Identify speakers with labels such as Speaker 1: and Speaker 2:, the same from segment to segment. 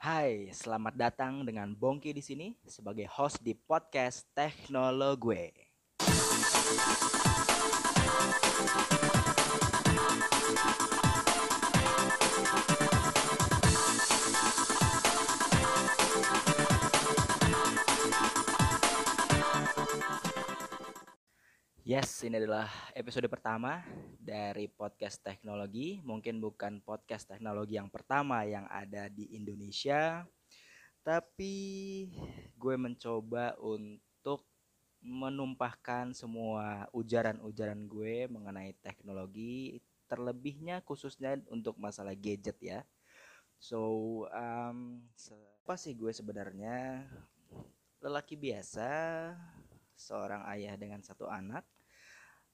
Speaker 1: Hai, selamat datang dengan Bongki di sini sebagai host di podcast Teknologue. Yes, ini adalah episode pertama dari podcast teknologi. Mungkin bukan podcast teknologi yang pertama yang ada di Indonesia, tapi gue mencoba untuk menumpahkan semua ujaran-ujaran gue mengenai teknologi, terlebihnya khususnya untuk masalah gadget ya. So, um, apa sih gue sebenarnya lelaki biasa seorang ayah dengan satu anak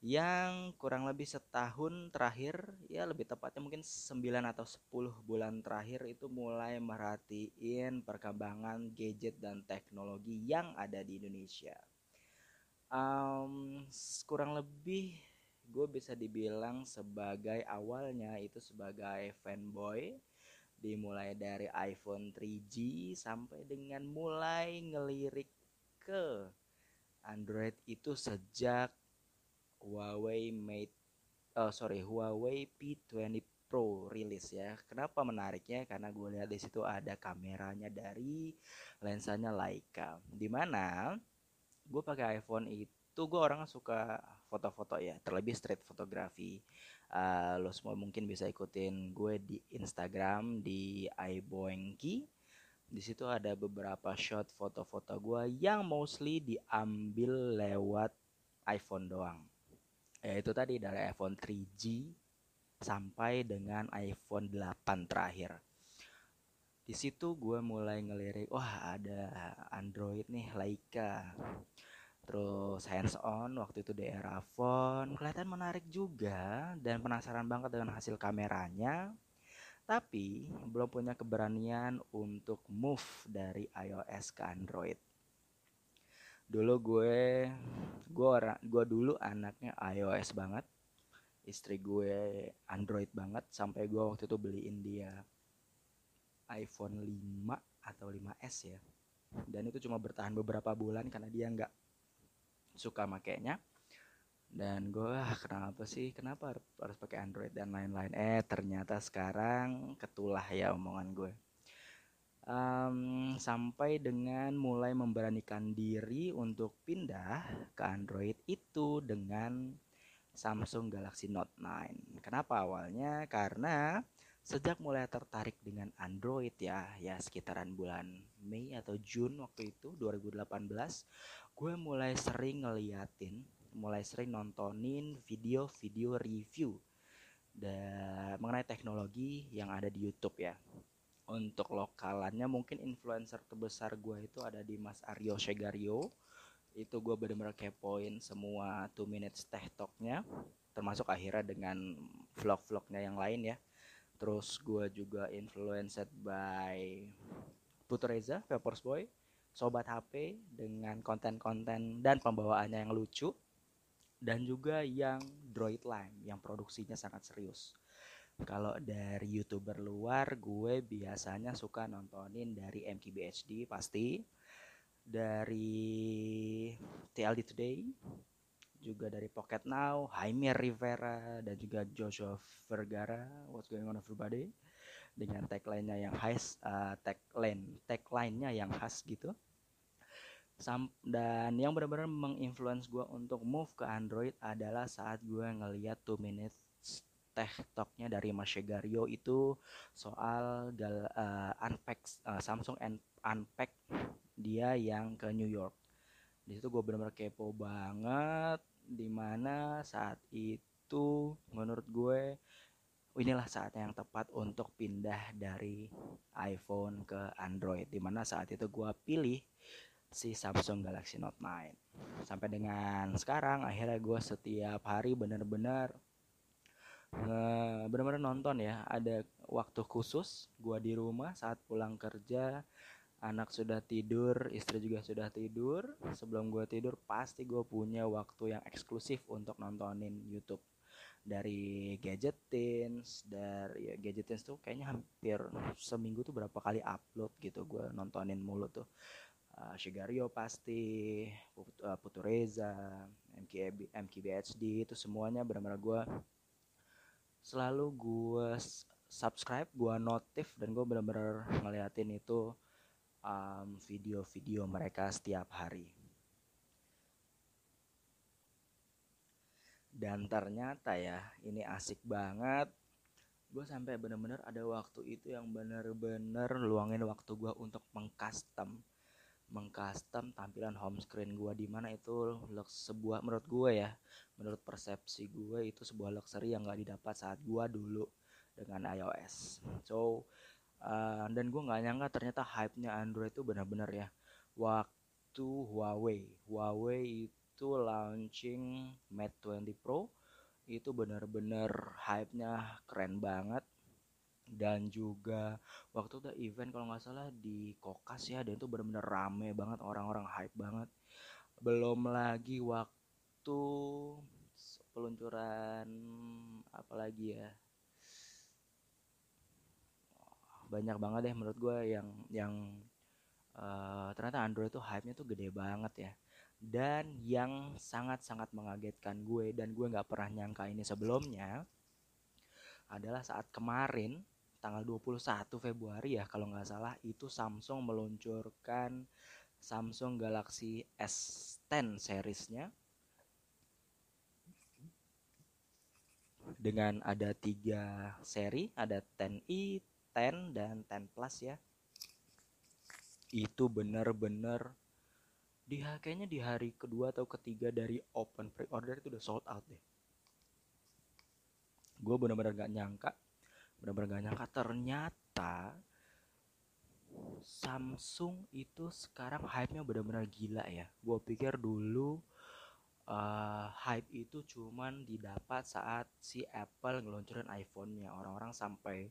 Speaker 1: yang kurang lebih setahun terakhir ya lebih tepatnya mungkin 9 atau 10 bulan terakhir itu mulai merhatiin perkembangan gadget dan teknologi yang ada di Indonesia. Um, kurang lebih gue bisa dibilang sebagai awalnya itu sebagai fanboy dimulai dari iPhone 3G sampai dengan mulai ngelirik ke Android itu sejak Huawei Mate oh sorry Huawei P20 Pro rilis ya. Kenapa menariknya? Karena gue lihat di situ ada kameranya dari lensanya Leica. Di mana gue pakai iPhone itu gue orang suka foto-foto ya, terlebih street fotografi. Uh, lo semua mungkin bisa ikutin gue di Instagram di iBoengki di situ ada beberapa shot foto-foto gue yang mostly diambil lewat iPhone doang. Ya itu tadi dari iPhone 3G sampai dengan iPhone 8 terakhir. Di situ gue mulai ngelirik, wah ada Android nih Leica. Terus hands on waktu itu di era phone, kelihatan menarik juga dan penasaran banget dengan hasil kameranya tapi belum punya keberanian untuk move dari iOS ke Android. Dulu gue gue orang gue dulu anaknya iOS banget. Istri gue Android banget sampai gue waktu itu beliin dia iPhone 5 atau 5S ya. Dan itu cuma bertahan beberapa bulan karena dia nggak suka makainya dan gue ah, kenapa sih kenapa harus pakai Android dan lain-lain eh ternyata sekarang ketulah ya omongan gue um, sampai dengan mulai memberanikan diri untuk pindah ke Android itu dengan Samsung Galaxy Note 9 kenapa awalnya karena sejak mulai tertarik dengan Android ya ya sekitaran bulan Mei atau Jun waktu itu 2018 gue mulai sering ngeliatin mulai sering nontonin video-video review dan mengenai teknologi yang ada di YouTube ya. Untuk lokalannya mungkin influencer terbesar gue itu ada di Mas Aryo Shegario. Itu gue benar-benar kepoin semua 2 minutes teh talknya. Termasuk akhirnya dengan vlog-vlognya yang lain ya. Terus gue juga influenced by Putu Reza, Peppers Boy, Sobat HP dengan konten-konten dan pembawaannya yang lucu dan juga yang Droid Lime yang produksinya sangat serius. Kalau dari youtuber luar, gue biasanya suka nontonin dari MKBHD pasti, dari TLD Today, juga dari Pocket Now, Jaime Rivera, dan juga Joshua Vergara, What's Going On Everybody, dengan tagline-nya yang khas, uh, tagline, tagline-nya yang khas gitu. Sam dan yang benar-benar menginfluence gue untuk move ke Android adalah saat gue ngeliat 2 minutes tech talknya dari Mas Shegario itu soal gal, uh, unpack uh, Samsung and unpack dia yang ke New York. Di situ gue benar-benar kepo banget di mana saat itu menurut gue inilah saatnya yang tepat untuk pindah dari iPhone ke Android di mana saat itu gue pilih si Samsung Galaxy Note 9 sampai dengan sekarang akhirnya gue setiap hari bener-bener bener-bener nonton ya. Ada waktu khusus gue di rumah saat pulang kerja anak sudah tidur istri juga sudah tidur. Sebelum gue tidur pasti gue punya waktu yang eksklusif untuk nontonin YouTube. Dari gadgetins dari ya, gadgetins tuh kayaknya hampir seminggu tuh berapa kali upload gitu gue nontonin mulu tuh. Uh, Shigario pasti Put, uh, Putu Reza MKB, MKBHD itu semuanya benar-benar gue selalu gue subscribe gue notif dan gue benar-benar ngeliatin itu video-video um, mereka setiap hari. Dan ternyata ya ini asik banget. Gue sampai bener-bener ada waktu itu yang bener-bener luangin waktu gue untuk mengcustom mengcustom tampilan home screen gue di mana itu sebuah menurut gue ya menurut persepsi gue itu sebuah luxury yang gak didapat saat gue dulu dengan iOS. So uh, dan gue nggak nyangka ternyata hype-nya Android itu benar-benar ya. Waktu Huawei. Huawei itu launching Mate 20 Pro. Itu benar-benar hype-nya keren banget. Dan juga waktu itu event kalau nggak salah di Kokas ya. Dan itu benar-benar rame banget. Orang-orang hype banget. Belum lagi waktu peluncuran apalagi ya? Banyak banget deh menurut gue yang yang uh, ternyata Android tuh hype-nya tuh gede banget ya. Dan yang sangat-sangat mengagetkan gue dan gue nggak pernah nyangka ini sebelumnya adalah saat kemarin tanggal 21 Februari ya kalau nggak salah itu Samsung meluncurkan Samsung Galaxy S10 seriesnya dengan ada tiga seri ada 10i, 10 dan 10 Plus ya. Itu bener-bener di kayaknya di hari kedua atau ketiga dari open pre-order itu udah sold out deh. Gue bener-bener gak nyangka bener-bener gak nyangka. Ternyata Samsung itu sekarang hype-nya bener-bener gila ya. Gue pikir dulu uh, hype itu cuman didapat saat si Apple ngeluncurin iPhone-nya. Orang-orang sampai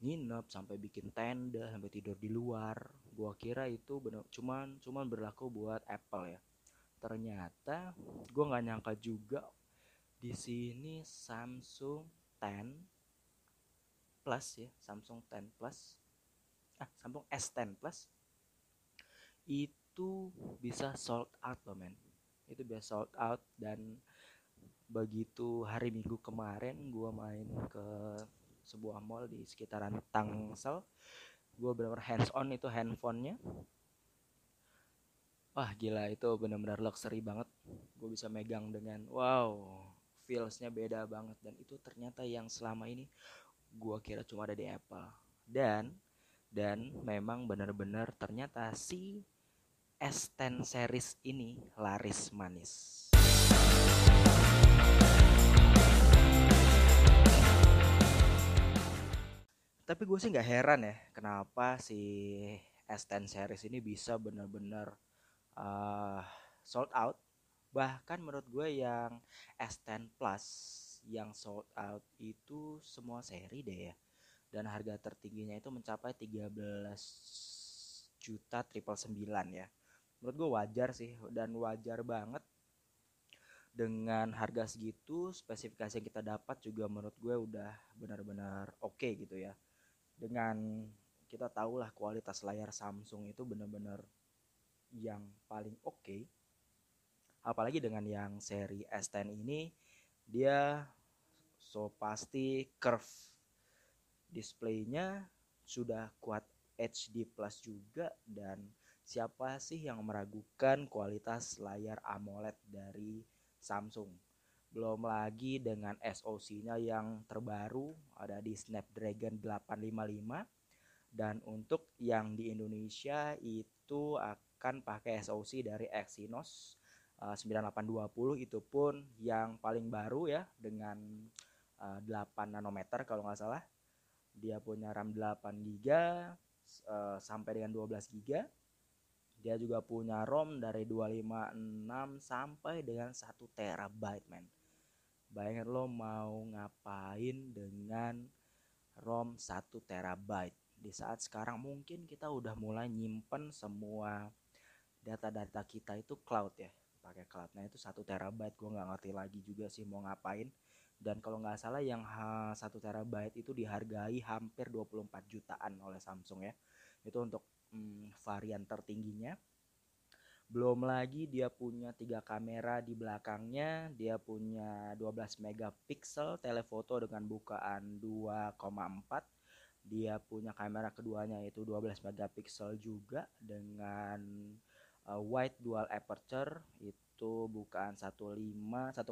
Speaker 1: nginep sampai bikin tenda sampai tidur di luar. Gua kira itu bener cuman cuman berlaku buat Apple ya. Ternyata gua nggak nyangka juga di sini Samsung 10 Plus ya Samsung 10 Plus. Ah Samsung S10 Plus. Itu bisa sold out loh men itu bisa sold out dan begitu hari minggu kemarin gua main ke sebuah mall di sekitaran Tangsel. Gue benar-benar hands on itu handphonenya. Wah gila itu benar-benar luxury banget. Gue bisa megang dengan wow feelsnya beda banget. Dan itu ternyata yang selama ini gue kira cuma ada di Apple. Dan dan memang benar-benar ternyata si S10 series ini laris manis. Tapi gue sih nggak heran ya kenapa si S10 series ini bisa benar-benar uh, sold out. Bahkan menurut gue yang S10 Plus yang sold out itu semua seri deh ya. Dan harga tertingginya itu mencapai 13 juta triple sembilan ya menurut gue wajar sih dan wajar banget dengan harga segitu spesifikasi yang kita dapat juga menurut gue udah benar-benar oke okay gitu ya dengan kita tahu lah kualitas layar Samsung itu benar-benar yang paling oke okay. apalagi dengan yang seri S10 ini dia so pasti curve displaynya sudah kuat HD plus juga dan siapa sih yang meragukan kualitas layar AMOLED dari Samsung? Belum lagi dengan SoC-nya yang terbaru ada di Snapdragon 855 dan untuk yang di Indonesia itu akan pakai SoC dari Exynos uh, eh, 9820 itu pun yang paling baru ya dengan uh, eh, 8 nanometer kalau nggak salah. Dia punya RAM 8 GB uh, sampai dengan 12 GB dia juga punya ROM dari 256 sampai dengan 1 terabyte men. Bayangin lo mau ngapain dengan ROM 1 terabyte? Di saat sekarang mungkin kita udah mulai nyimpen semua data-data kita itu cloud ya. Pakai cloud nah itu satu terabyte. Gue nggak ngerti lagi juga sih mau ngapain. Dan kalau nggak salah yang satu terabyte itu dihargai hampir 24 jutaan oleh Samsung ya. Itu untuk hmm, varian tertingginya. Belum lagi dia punya tiga kamera di belakangnya dia punya 12 megapiksel telefoto dengan bukaan 2,4 dia punya kamera keduanya yaitu 12 megapiksel juga dengan uh, wide dual aperture itu bukaan 15 1,5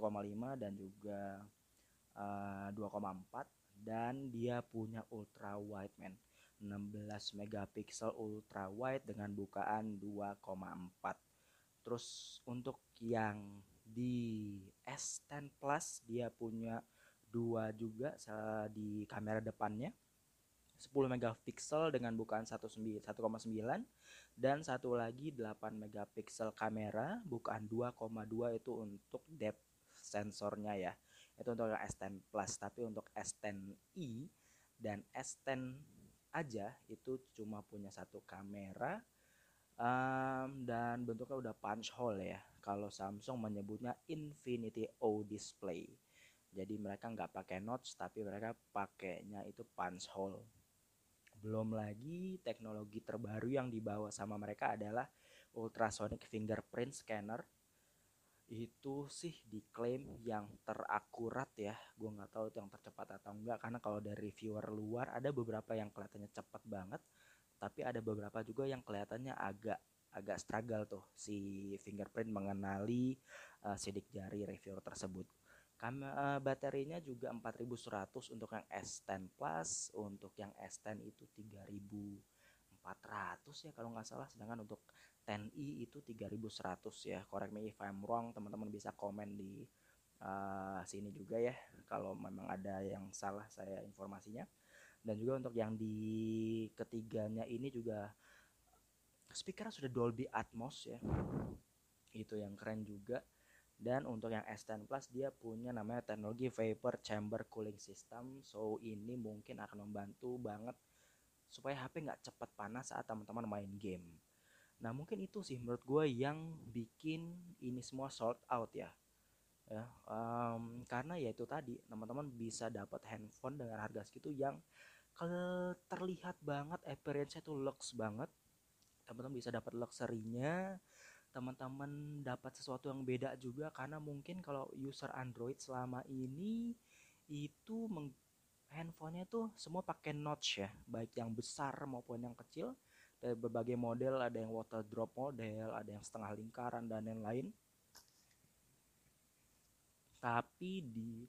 Speaker 1: dan juga uh, 2,4 dan dia punya ultra wide man 16 megapiksel ultra wide dengan bukaan 2,4 Terus untuk yang di S10 Plus dia punya dua juga di kamera depannya. 10 megapiksel dengan bukaan 1,9 dan satu lagi 8 megapiksel kamera bukaan 2,2 itu untuk depth sensornya ya. Itu untuk yang S10 Plus tapi untuk S10i dan S10 aja itu cuma punya satu kamera um, dan bentuknya udah punch hole ya. Kalau Samsung menyebutnya Infinity O display. Jadi mereka nggak pakai notch tapi mereka pakainya itu punch hole. Belum lagi teknologi terbaru yang dibawa sama mereka adalah ultrasonic fingerprint scanner itu sih diklaim yang terakurat ya gue nggak tahu itu yang tercepat atau enggak karena kalau dari reviewer luar ada beberapa yang kelihatannya cepat banget tapi ada beberapa juga yang kelihatannya agak agak struggle tuh si fingerprint mengenali uh, sidik jari reviewer tersebut. Kam uh, baterainya juga 4100 untuk yang S10 Plus, untuk yang S10 itu 3400 ya kalau nggak salah, sedangkan untuk 10i itu 3100 ya. Correct me if I'm wrong, teman-teman bisa komen di uh, sini juga ya kalau memang ada yang salah saya informasinya. Dan juga untuk yang di ketiganya ini juga speaker sudah Dolby Atmos ya. Itu yang keren juga. Dan untuk yang S10 Plus dia punya namanya teknologi vapor chamber cooling system. So ini mungkin akan membantu banget supaya HP nggak cepat panas saat teman-teman main game nah mungkin itu sih menurut gue yang bikin ini semua sold out ya. Ya um, karena ya itu tadi teman-teman bisa dapat handphone dengan harga segitu yang terlihat banget appearance itu lux banget. Teman-teman bisa dapat luxury-nya. Teman-teman dapat sesuatu yang beda juga karena mungkin kalau user Android selama ini itu handphonenya tuh semua pakai notch ya baik yang besar maupun yang kecil dari berbagai model ada yang water drop model ada yang setengah lingkaran dan lain-lain tapi di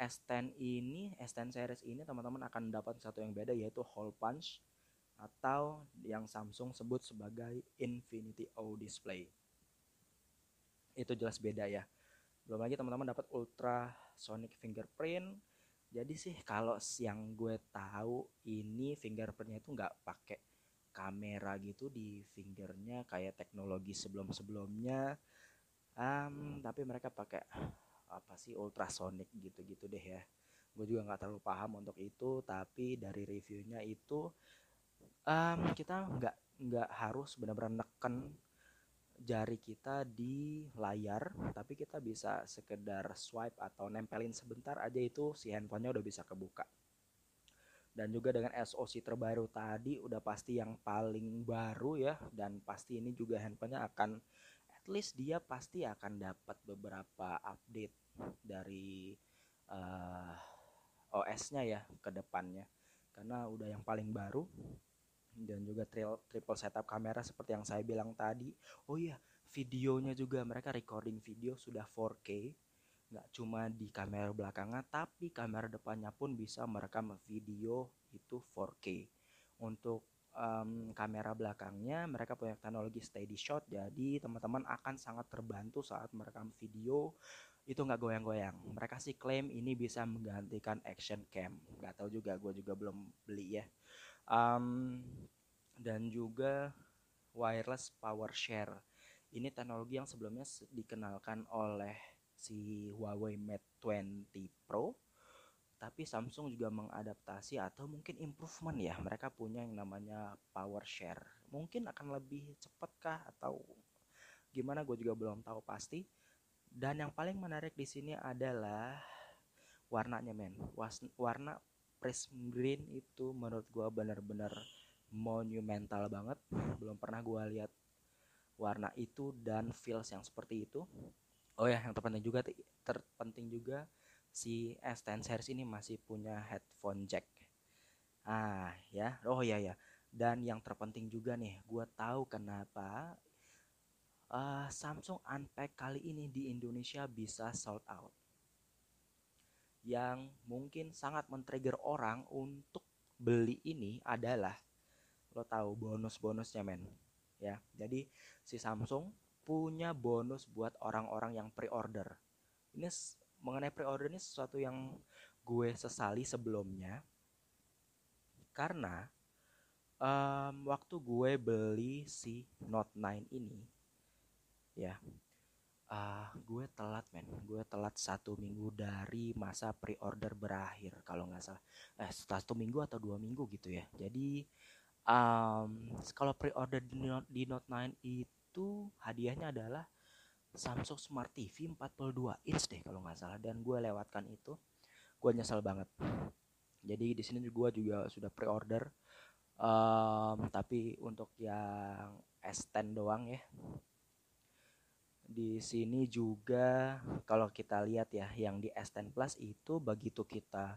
Speaker 1: S10 ini S10 series ini teman-teman akan dapat satu yang beda yaitu hole punch atau yang Samsung sebut sebagai Infinity O display. Itu jelas beda ya. Belum lagi teman-teman dapat ultrasonic fingerprint. Jadi sih kalau yang gue tahu ini fingerprintnya itu nggak pakai kamera gitu di fingernya kayak teknologi sebelum-sebelumnya. Um, tapi mereka pakai apa sih ultrasonic gitu-gitu deh ya. Gue juga nggak terlalu paham untuk itu tapi dari reviewnya itu um, kita nggak nggak harus benar-benar neken jari kita di layar tapi kita bisa sekedar swipe atau nempelin sebentar aja itu si handphonenya udah bisa kebuka dan juga dengan SoC terbaru tadi udah pasti yang paling baru ya. Dan pasti ini juga handphonenya akan at least dia pasti akan dapat beberapa update dari uh, eh, OS-nya ya ke depannya. Karena udah yang paling baru dan juga triple setup kamera seperti yang saya bilang tadi. Oh iya, videonya juga mereka recording video sudah 4K nggak cuma di kamera belakangnya tapi kamera depannya pun bisa merekam video itu 4K untuk um, kamera belakangnya mereka punya teknologi steady shot jadi teman-teman akan sangat terbantu saat merekam video. Itu nggak goyang-goyang. Mereka sih klaim ini bisa menggantikan action cam. Nggak tahu juga gue juga belum beli ya. Um, dan juga wireless power share. Ini teknologi yang sebelumnya dikenalkan oleh si Huawei Mate 20 Pro tapi Samsung juga mengadaptasi atau mungkin improvement ya mereka punya yang namanya power share. Mungkin akan lebih cepat kah atau gimana gue juga belum tahu pasti. Dan yang paling menarik di sini adalah warnanya men. Warna prism green itu menurut gue bener-bener monumental banget. Belum pernah gue lihat warna itu dan feels yang seperti itu oh ya yang terpenting juga terpenting juga si S10 series ini masih punya headphone jack. Ah ya. Oh ya ya. Dan yang terpenting juga nih gue tahu kenapa uh, Samsung Unpack kali ini di Indonesia bisa sold out. Yang mungkin sangat men-trigger orang untuk beli ini adalah lo tahu bonus-bonusnya men. Ya jadi si Samsung punya bonus buat orang-orang yang pre-order. Ini mengenai pre-order ini sesuatu yang gue sesali sebelumnya. Karena um, waktu gue beli si Note 9 ini ya uh, gue telat men. Gue telat satu minggu dari masa pre-order berakhir kalau nggak salah. Eh satu minggu atau dua minggu gitu ya. Jadi um, kalau pre-order di Note, di Note 9 itu hadiahnya adalah Samsung Smart TV 42 inch deh kalau nggak salah. Dan gue lewatkan itu gue nyesel banget. Jadi di sini gue juga sudah pre-order. Um, tapi untuk yang S10 doang ya. Di sini juga kalau kita lihat ya yang di S10 Plus itu begitu kita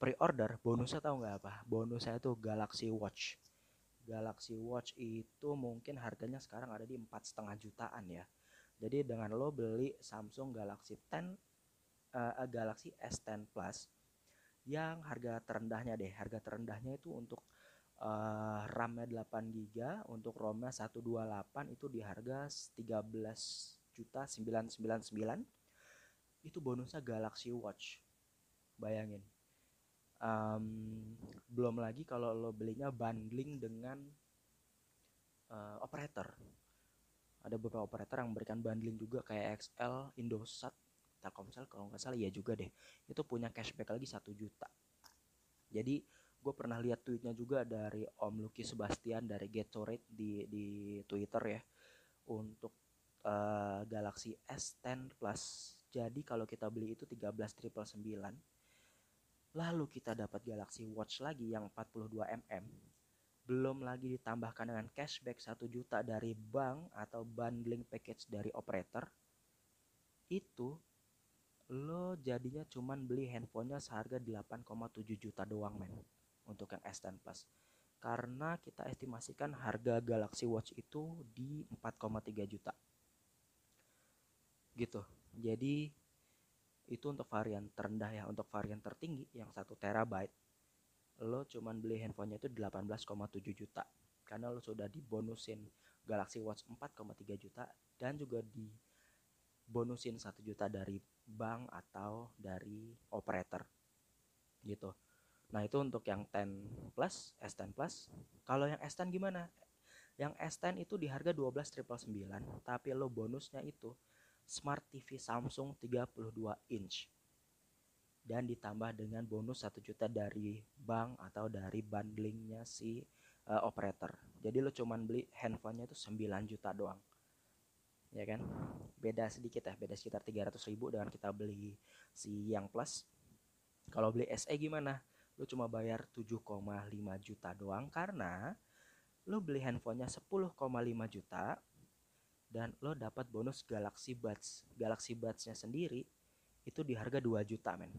Speaker 1: pre-order bonusnya tahu nggak apa? Bonusnya itu Galaxy Watch Galaxy Watch itu mungkin harganya sekarang ada di empat setengah jutaan ya. Jadi dengan lo beli Samsung Galaxy 10 uh, Galaxy S10 Plus yang harga terendahnya deh harga terendahnya itu untuk uh, RAM-nya 8 GB untuk ROM-nya 128 itu di harga 13 juta 999 itu bonusnya Galaxy Watch. Bayangin um, belum lagi kalau lo belinya bundling dengan uh, operator. Ada beberapa operator yang memberikan bundling juga kayak XL, Indosat, Telkomsel kalau nggak salah ya juga deh. Itu punya cashback lagi satu juta. Jadi gue pernah lihat tweetnya juga dari Om Lucky Sebastian dari Gatorade di di Twitter ya. Untuk uh, Galaxy S10 Plus. Jadi kalau kita beli itu 13.999 lalu kita dapat Galaxy Watch lagi yang 42 mm belum lagi ditambahkan dengan cashback 1 juta dari bank atau bundling package dari operator itu lo jadinya cuman beli handphonenya seharga 8,7 juta doang men untuk yang S10 Plus. Karena kita estimasikan harga Galaxy Watch itu di 4,3 juta. Gitu. Jadi itu untuk varian terendah ya untuk varian tertinggi yang satu terabyte lo cuman beli handphonenya itu 18,7 juta. Karena lo sudah dibonusin Galaxy Watch 4,3 juta dan juga di bonusin 1 juta dari bank atau dari operator gitu. Nah itu untuk yang 10 plus S10 plus. Kalau yang S10 gimana? Yang S10 itu di harga 12.999 tapi lo bonusnya itu Smart TV Samsung 32 inch. Dan ditambah dengan bonus 1 juta dari bank atau dari bundlingnya si uh, operator. Jadi lo cuman beli handphonenya itu 9 juta doang. Ya kan? Beda sedikit ya beda sekitar 300 ribu dengan kita beli si yang plus. Kalau beli SE gimana? Lo cuma bayar 7,5 juta doang karena lo beli handphonenya 10,5 juta dan lo dapat bonus Galaxy Buds. Galaxy Buds-nya sendiri itu di harga 2 juta men.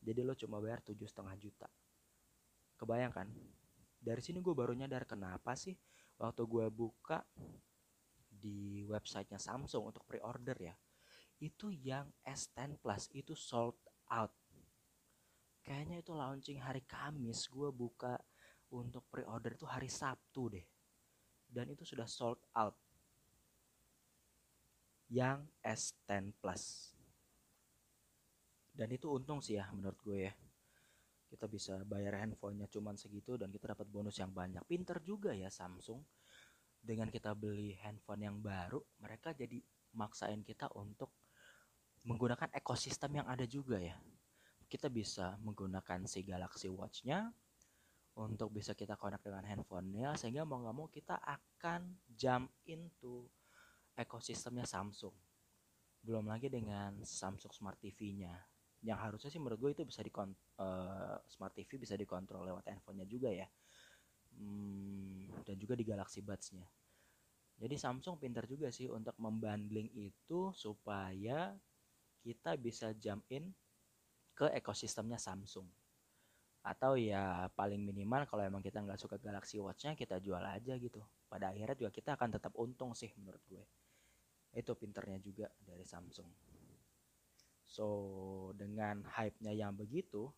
Speaker 1: Jadi lo cuma bayar tujuh setengah juta. Kebayangkan? Dari sini gue baru nyadar kenapa sih waktu gue buka di websitenya Samsung untuk pre-order ya, itu yang S10 Plus itu sold out. Kayaknya itu launching hari Kamis, gue buka untuk pre-order itu hari Sabtu deh. Dan itu sudah sold out yang S10 Plus. Dan itu untung sih ya menurut gue ya. Kita bisa bayar handphonenya cuman segitu dan kita dapat bonus yang banyak. Pinter juga ya Samsung. Dengan kita beli handphone yang baru, mereka jadi maksain kita untuk menggunakan ekosistem yang ada juga ya. Kita bisa menggunakan si Galaxy Watch-nya untuk bisa kita connect dengan handphonenya sehingga mau nggak mau kita akan jump into ekosistemnya Samsung. Belum lagi dengan Samsung Smart TV-nya. yang harusnya sih menurut gue itu bisa di uh, smart TV bisa dikontrol lewat handphonenya juga ya. Hmm, dan juga di Galaxy Buds-nya. Jadi Samsung pintar juga sih untuk membundling itu supaya kita bisa jump in ke ekosistemnya Samsung. Atau ya paling minimal kalau emang kita nggak suka Galaxy Watch-nya kita jual aja gitu. Pada akhirnya juga kita akan tetap untung sih menurut gue itu pinternya juga dari Samsung. So dengan hype-nya yang begitu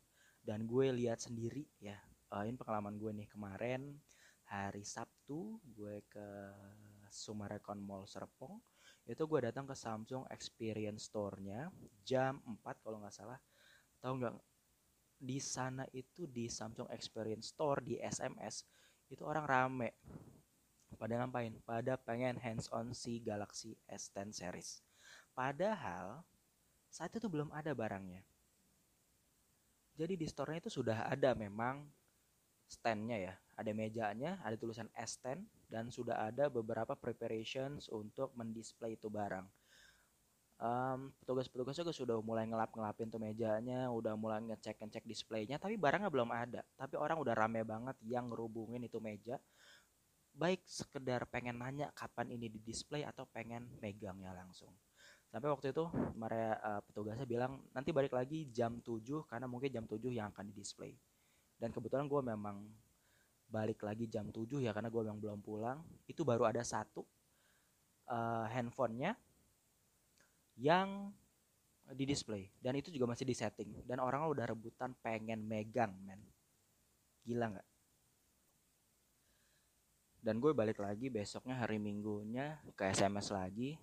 Speaker 1: dan gue lihat sendiri ya uh, ini pengalaman gue nih kemarin hari Sabtu gue ke Sumarekon Mall Serpong itu gue datang ke Samsung Experience Store-nya jam 4 kalau nggak salah. Tahu nggak di sana itu di Samsung Experience Store di SMS itu orang rame pada ngapain? Pada pengen hands on si Galaxy S10 series. Padahal saat itu belum ada barangnya. Jadi di store-nya itu sudah ada memang standnya ya. Ada mejanya ada tulisan S10 dan sudah ada beberapa preparations untuk mendisplay itu barang. Um, petugas-petugasnya juga sudah mulai ngelap-ngelapin tuh mejanya, udah mulai ngecek-ngecek displaynya, tapi barangnya belum ada. Tapi orang udah rame banget yang ngerubungin itu meja, baik sekedar pengen nanya kapan ini di display atau pengen megangnya langsung. Sampai waktu itu mereka uh, petugasnya bilang nanti balik lagi jam 7 karena mungkin jam 7 yang akan di display. Dan kebetulan gue memang balik lagi jam 7 ya karena gue memang belum pulang. Itu baru ada satu uh, handphonenya yang di display dan itu juga masih di setting dan orang udah rebutan pengen megang men gila nggak dan gue balik lagi besoknya hari minggunya ke SMS lagi.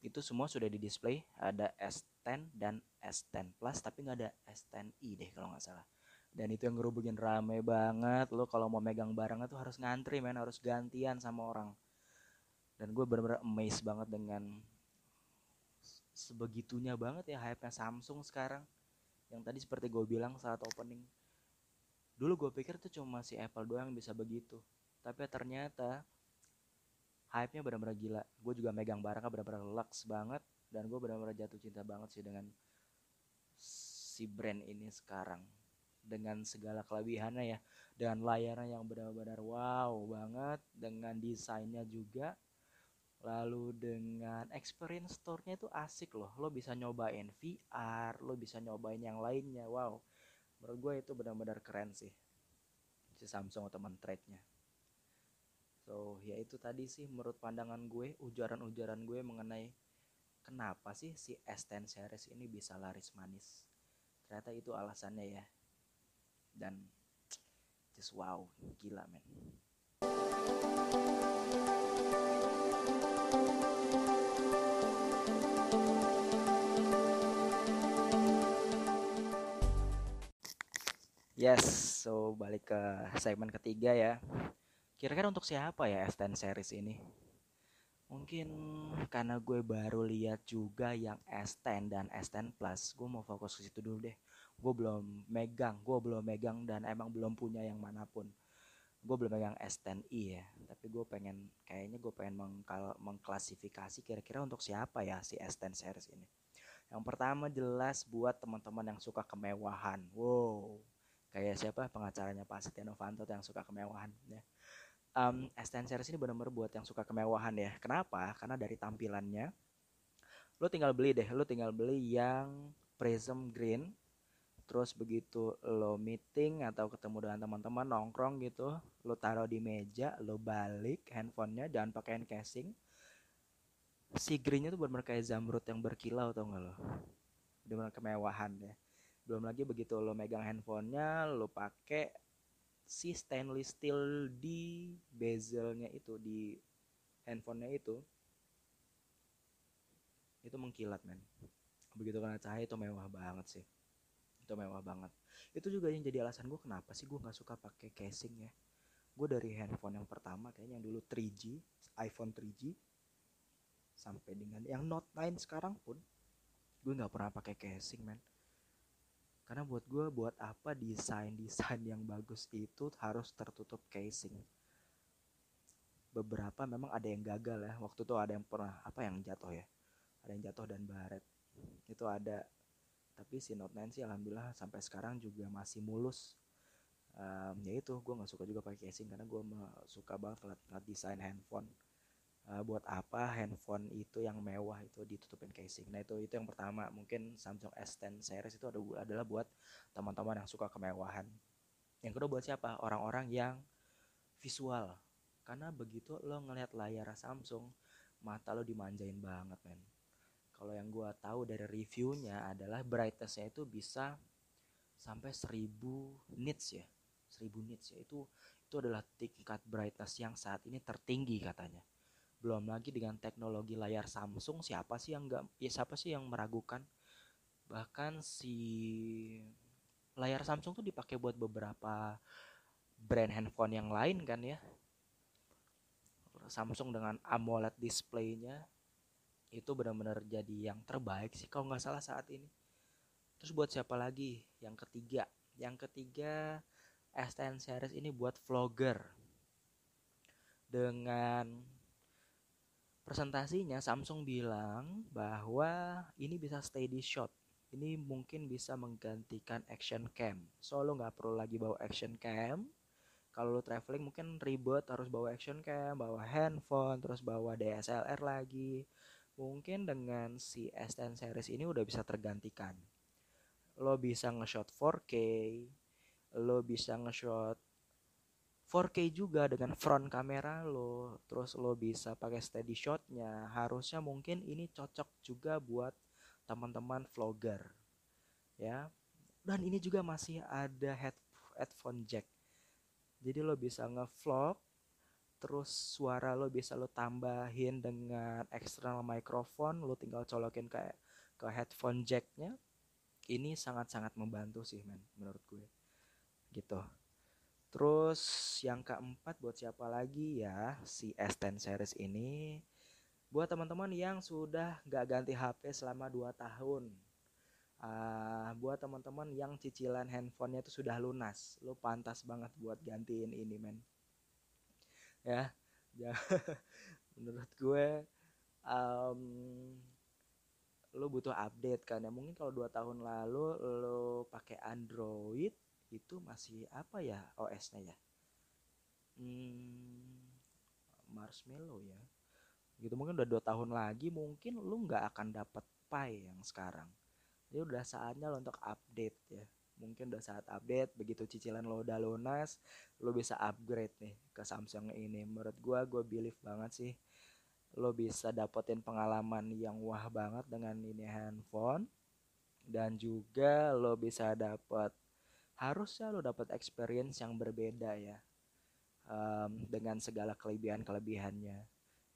Speaker 1: Itu semua sudah di display ada S10 dan S10 Plus tapi nggak ada S10i deh kalau nggak salah. Dan itu yang ngerubungin rame banget. Lo kalau mau megang barangnya tuh harus ngantri men. Harus gantian sama orang. Dan gue bener-bener amazed banget dengan sebegitunya banget ya hype-nya Samsung sekarang. Yang tadi seperti gue bilang saat opening. Dulu gue pikir tuh cuma si Apple doang yang bisa begitu tapi ternyata hype-nya benar-benar gila gue juga megang barangnya benar-benar lux banget dan gue benar-benar jatuh cinta banget sih dengan si brand ini sekarang dengan segala kelebihannya ya dengan layarnya yang benar-benar wow banget dengan desainnya juga Lalu dengan experience store-nya itu asik loh. Lo bisa nyobain VR, lo bisa nyobain yang lainnya. Wow. Menurut gue itu benar-benar keren sih. Si Samsung teman trade-nya. So, ya itu tadi sih menurut pandangan gue, ujaran-ujaran gue mengenai kenapa sih si S10 series ini bisa laris manis. Ternyata itu alasannya ya. Dan just wow, gila men. Yes, so balik ke segmen ketiga ya. Kira-kira untuk siapa ya S10 series ini? Mungkin karena gue baru lihat juga yang S10 dan S10 Plus, gue mau fokus ke situ dulu deh. Gue belum megang, gue belum megang dan emang belum punya yang mana pun. Gue belum megang S10i ya, tapi gue pengen, kayaknya gue pengen mengkal mengklasifikasi kira-kira untuk siapa ya si S10 series ini. Yang pertama jelas buat teman-teman yang suka kemewahan. Wow, kayak siapa pengacaranya Pak Setia Novanto yang suka kemewahan ya um, S10 series ini benar-benar buat yang suka kemewahan ya. Kenapa? Karena dari tampilannya lo tinggal beli deh. Lo tinggal beli yang prism green terus begitu lo meeting atau ketemu dengan teman-teman nongkrong gitu lo taruh di meja lo balik handphonenya jangan pakai casing. Si greennya tuh benar-benar kayak zamrud yang berkilau tau gak lo? Benar-benar kemewahan ya. Belum lagi begitu lo megang handphonenya lo pakai si stainless steel di bezelnya itu di handphonenya itu itu mengkilat men. Begitu kena cahaya itu mewah banget sih. Itu mewah banget. Itu juga yang jadi alasan gue kenapa sih gue nggak suka pakai casing ya. Gue dari handphone yang pertama kayaknya yang dulu 3G iPhone 3G sampai dengan yang Note 9 sekarang pun gue nggak pernah pakai casing men karena buat gue buat apa desain desain yang bagus itu harus tertutup casing? Beberapa memang ada yang gagal ya. Waktu itu ada yang pernah apa yang jatuh ya? Ada yang jatuh dan baret. Itu ada. Tapi si Note 9 sih alhamdulillah sampai sekarang juga masih mulus. Um, ya itu gue nggak suka juga pakai casing karena gue suka banget ngeliat, ngeliat desain handphone uh, buat apa handphone itu yang mewah itu ditutupin casing? Nah itu itu yang pertama. Mungkin Samsung S10 series itu ada adalah buat teman-teman yang suka kemewahan. Yang kedua buat siapa? Orang-orang yang visual. Karena begitu lo ngelihat layar Samsung mata lo dimanjain banget men. Kalau yang gue tahu dari reviewnya adalah brightnessnya itu bisa sampai 1000 nits ya. 1000 nits ya. Itu itu adalah tingkat brightness yang saat ini tertinggi katanya belum lagi dengan teknologi layar Samsung siapa sih yang enggak ya siapa sih yang meragukan? Bahkan si layar Samsung tuh dipakai buat beberapa brand handphone yang lain kan ya. Samsung dengan AMOLED displaynya itu benar-benar jadi yang terbaik sih kalau nggak salah saat ini. Terus buat siapa lagi? Yang ketiga. Yang ketiga S10 series ini buat vlogger. Dengan presentasinya Samsung bilang bahwa ini bisa steady shot. Ini mungkin bisa menggantikan action cam. So lo nggak perlu lagi bawa action cam. Kalau lo traveling mungkin ribet harus bawa action cam bawa handphone terus bawa DSLR lagi. Mungkin dengan si S10 series ini udah bisa tergantikan. Lo bisa nge-shot 4K lo bisa nge-shot 4K juga dengan front kamera lo terus lo bisa pakai steady shotnya. Harusnya mungkin ini cocok juga buat teman-teman vlogger ya. Dan ini juga masih ada head headphone jack. Jadi lo bisa nge-vlog terus suara lo bisa lo tambahin dengan external microphone lo tinggal colokin kayak ke headphone jacknya. Ini sangat-sangat membantu sih men menurut gue. Gitu terus yang keempat buat siapa lagi ya si S10 series ini? Buat teman-teman yang sudah gak ganti HP selama 2 tahun. Uh, buat teman-teman yang cicilan handphonenya itu sudah lunas lo pantas banget buat gantiin ini men. Ya ya menurut gue um, lo butuh update kan ya. Mungkin kalau dua tahun lalu lo pakai Android itu masih apa ya OS-nya ya? Hmm, Marshmallow ya. Gitu mungkin udah dua tahun lagi mungkin lo nggak akan dapat Pi yang sekarang. Jadi udah saatnya lo untuk update ya. Mungkin udah saat update begitu cicilan lo udah lunas lo bisa upgrade nih ke Samsung ini. Menurut gue gue believe banget sih lo bisa dapetin pengalaman yang wah banget dengan ini handphone. Dan juga lo bisa dapet harusnya lo dapet experience yang berbeda ya um, dengan segala kelebihan kelebihannya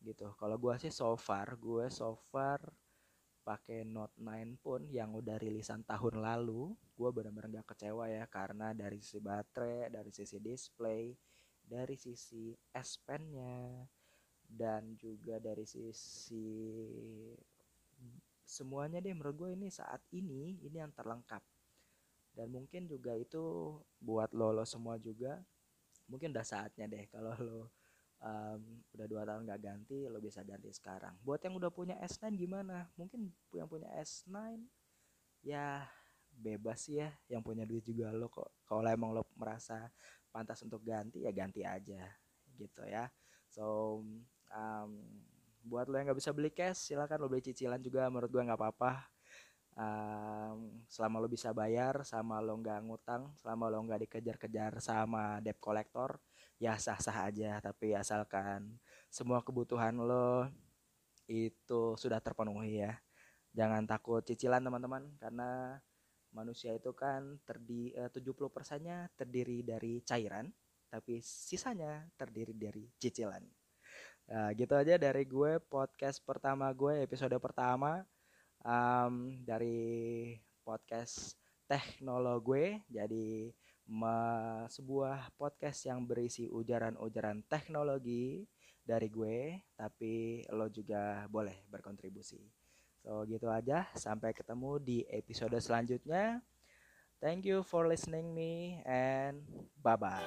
Speaker 1: gitu. Kalau gue sih so far gue so far pakai Note 9 pun yang udah rilisan tahun lalu gue bener-bener gak kecewa ya karena dari sisi baterai dari sisi display dari sisi S Pen-nya dan juga dari sisi semuanya deh menurut gue ini saat ini ini yang terlengkap dan mungkin juga itu buat lo lo semua juga mungkin udah saatnya deh kalau lo um, udah dua tahun gak ganti lo bisa ganti sekarang. Buat yang udah punya S9 gimana? Mungkin yang punya S9 ya bebas ya. Yang punya duit juga lo kok. Kalau emang lo merasa pantas untuk ganti ya ganti aja gitu ya. So um, buat lo yang nggak bisa beli cash silakan lo beli cicilan juga. Menurut gue nggak apa-apa um, selama lo bisa bayar sama lo nggak ngutang selama lo nggak dikejar-kejar sama debt collector ya sah-sah aja. Tapi asalkan semua kebutuhan lo itu sudah terpenuhi ya. Jangan takut cicilan teman-teman karena manusia itu kan terdi eh, 70 persennya terdiri dari cairan tapi sisanya terdiri dari cicilan. Nah, gitu aja dari gue podcast pertama gue episode pertama um, dari podcast teknologi jadi sebuah podcast yang berisi ujaran-ujaran teknologi dari gue tapi lo juga boleh berkontribusi. So gitu aja sampai ketemu di episode selanjutnya. Thank you for listening me and bye bye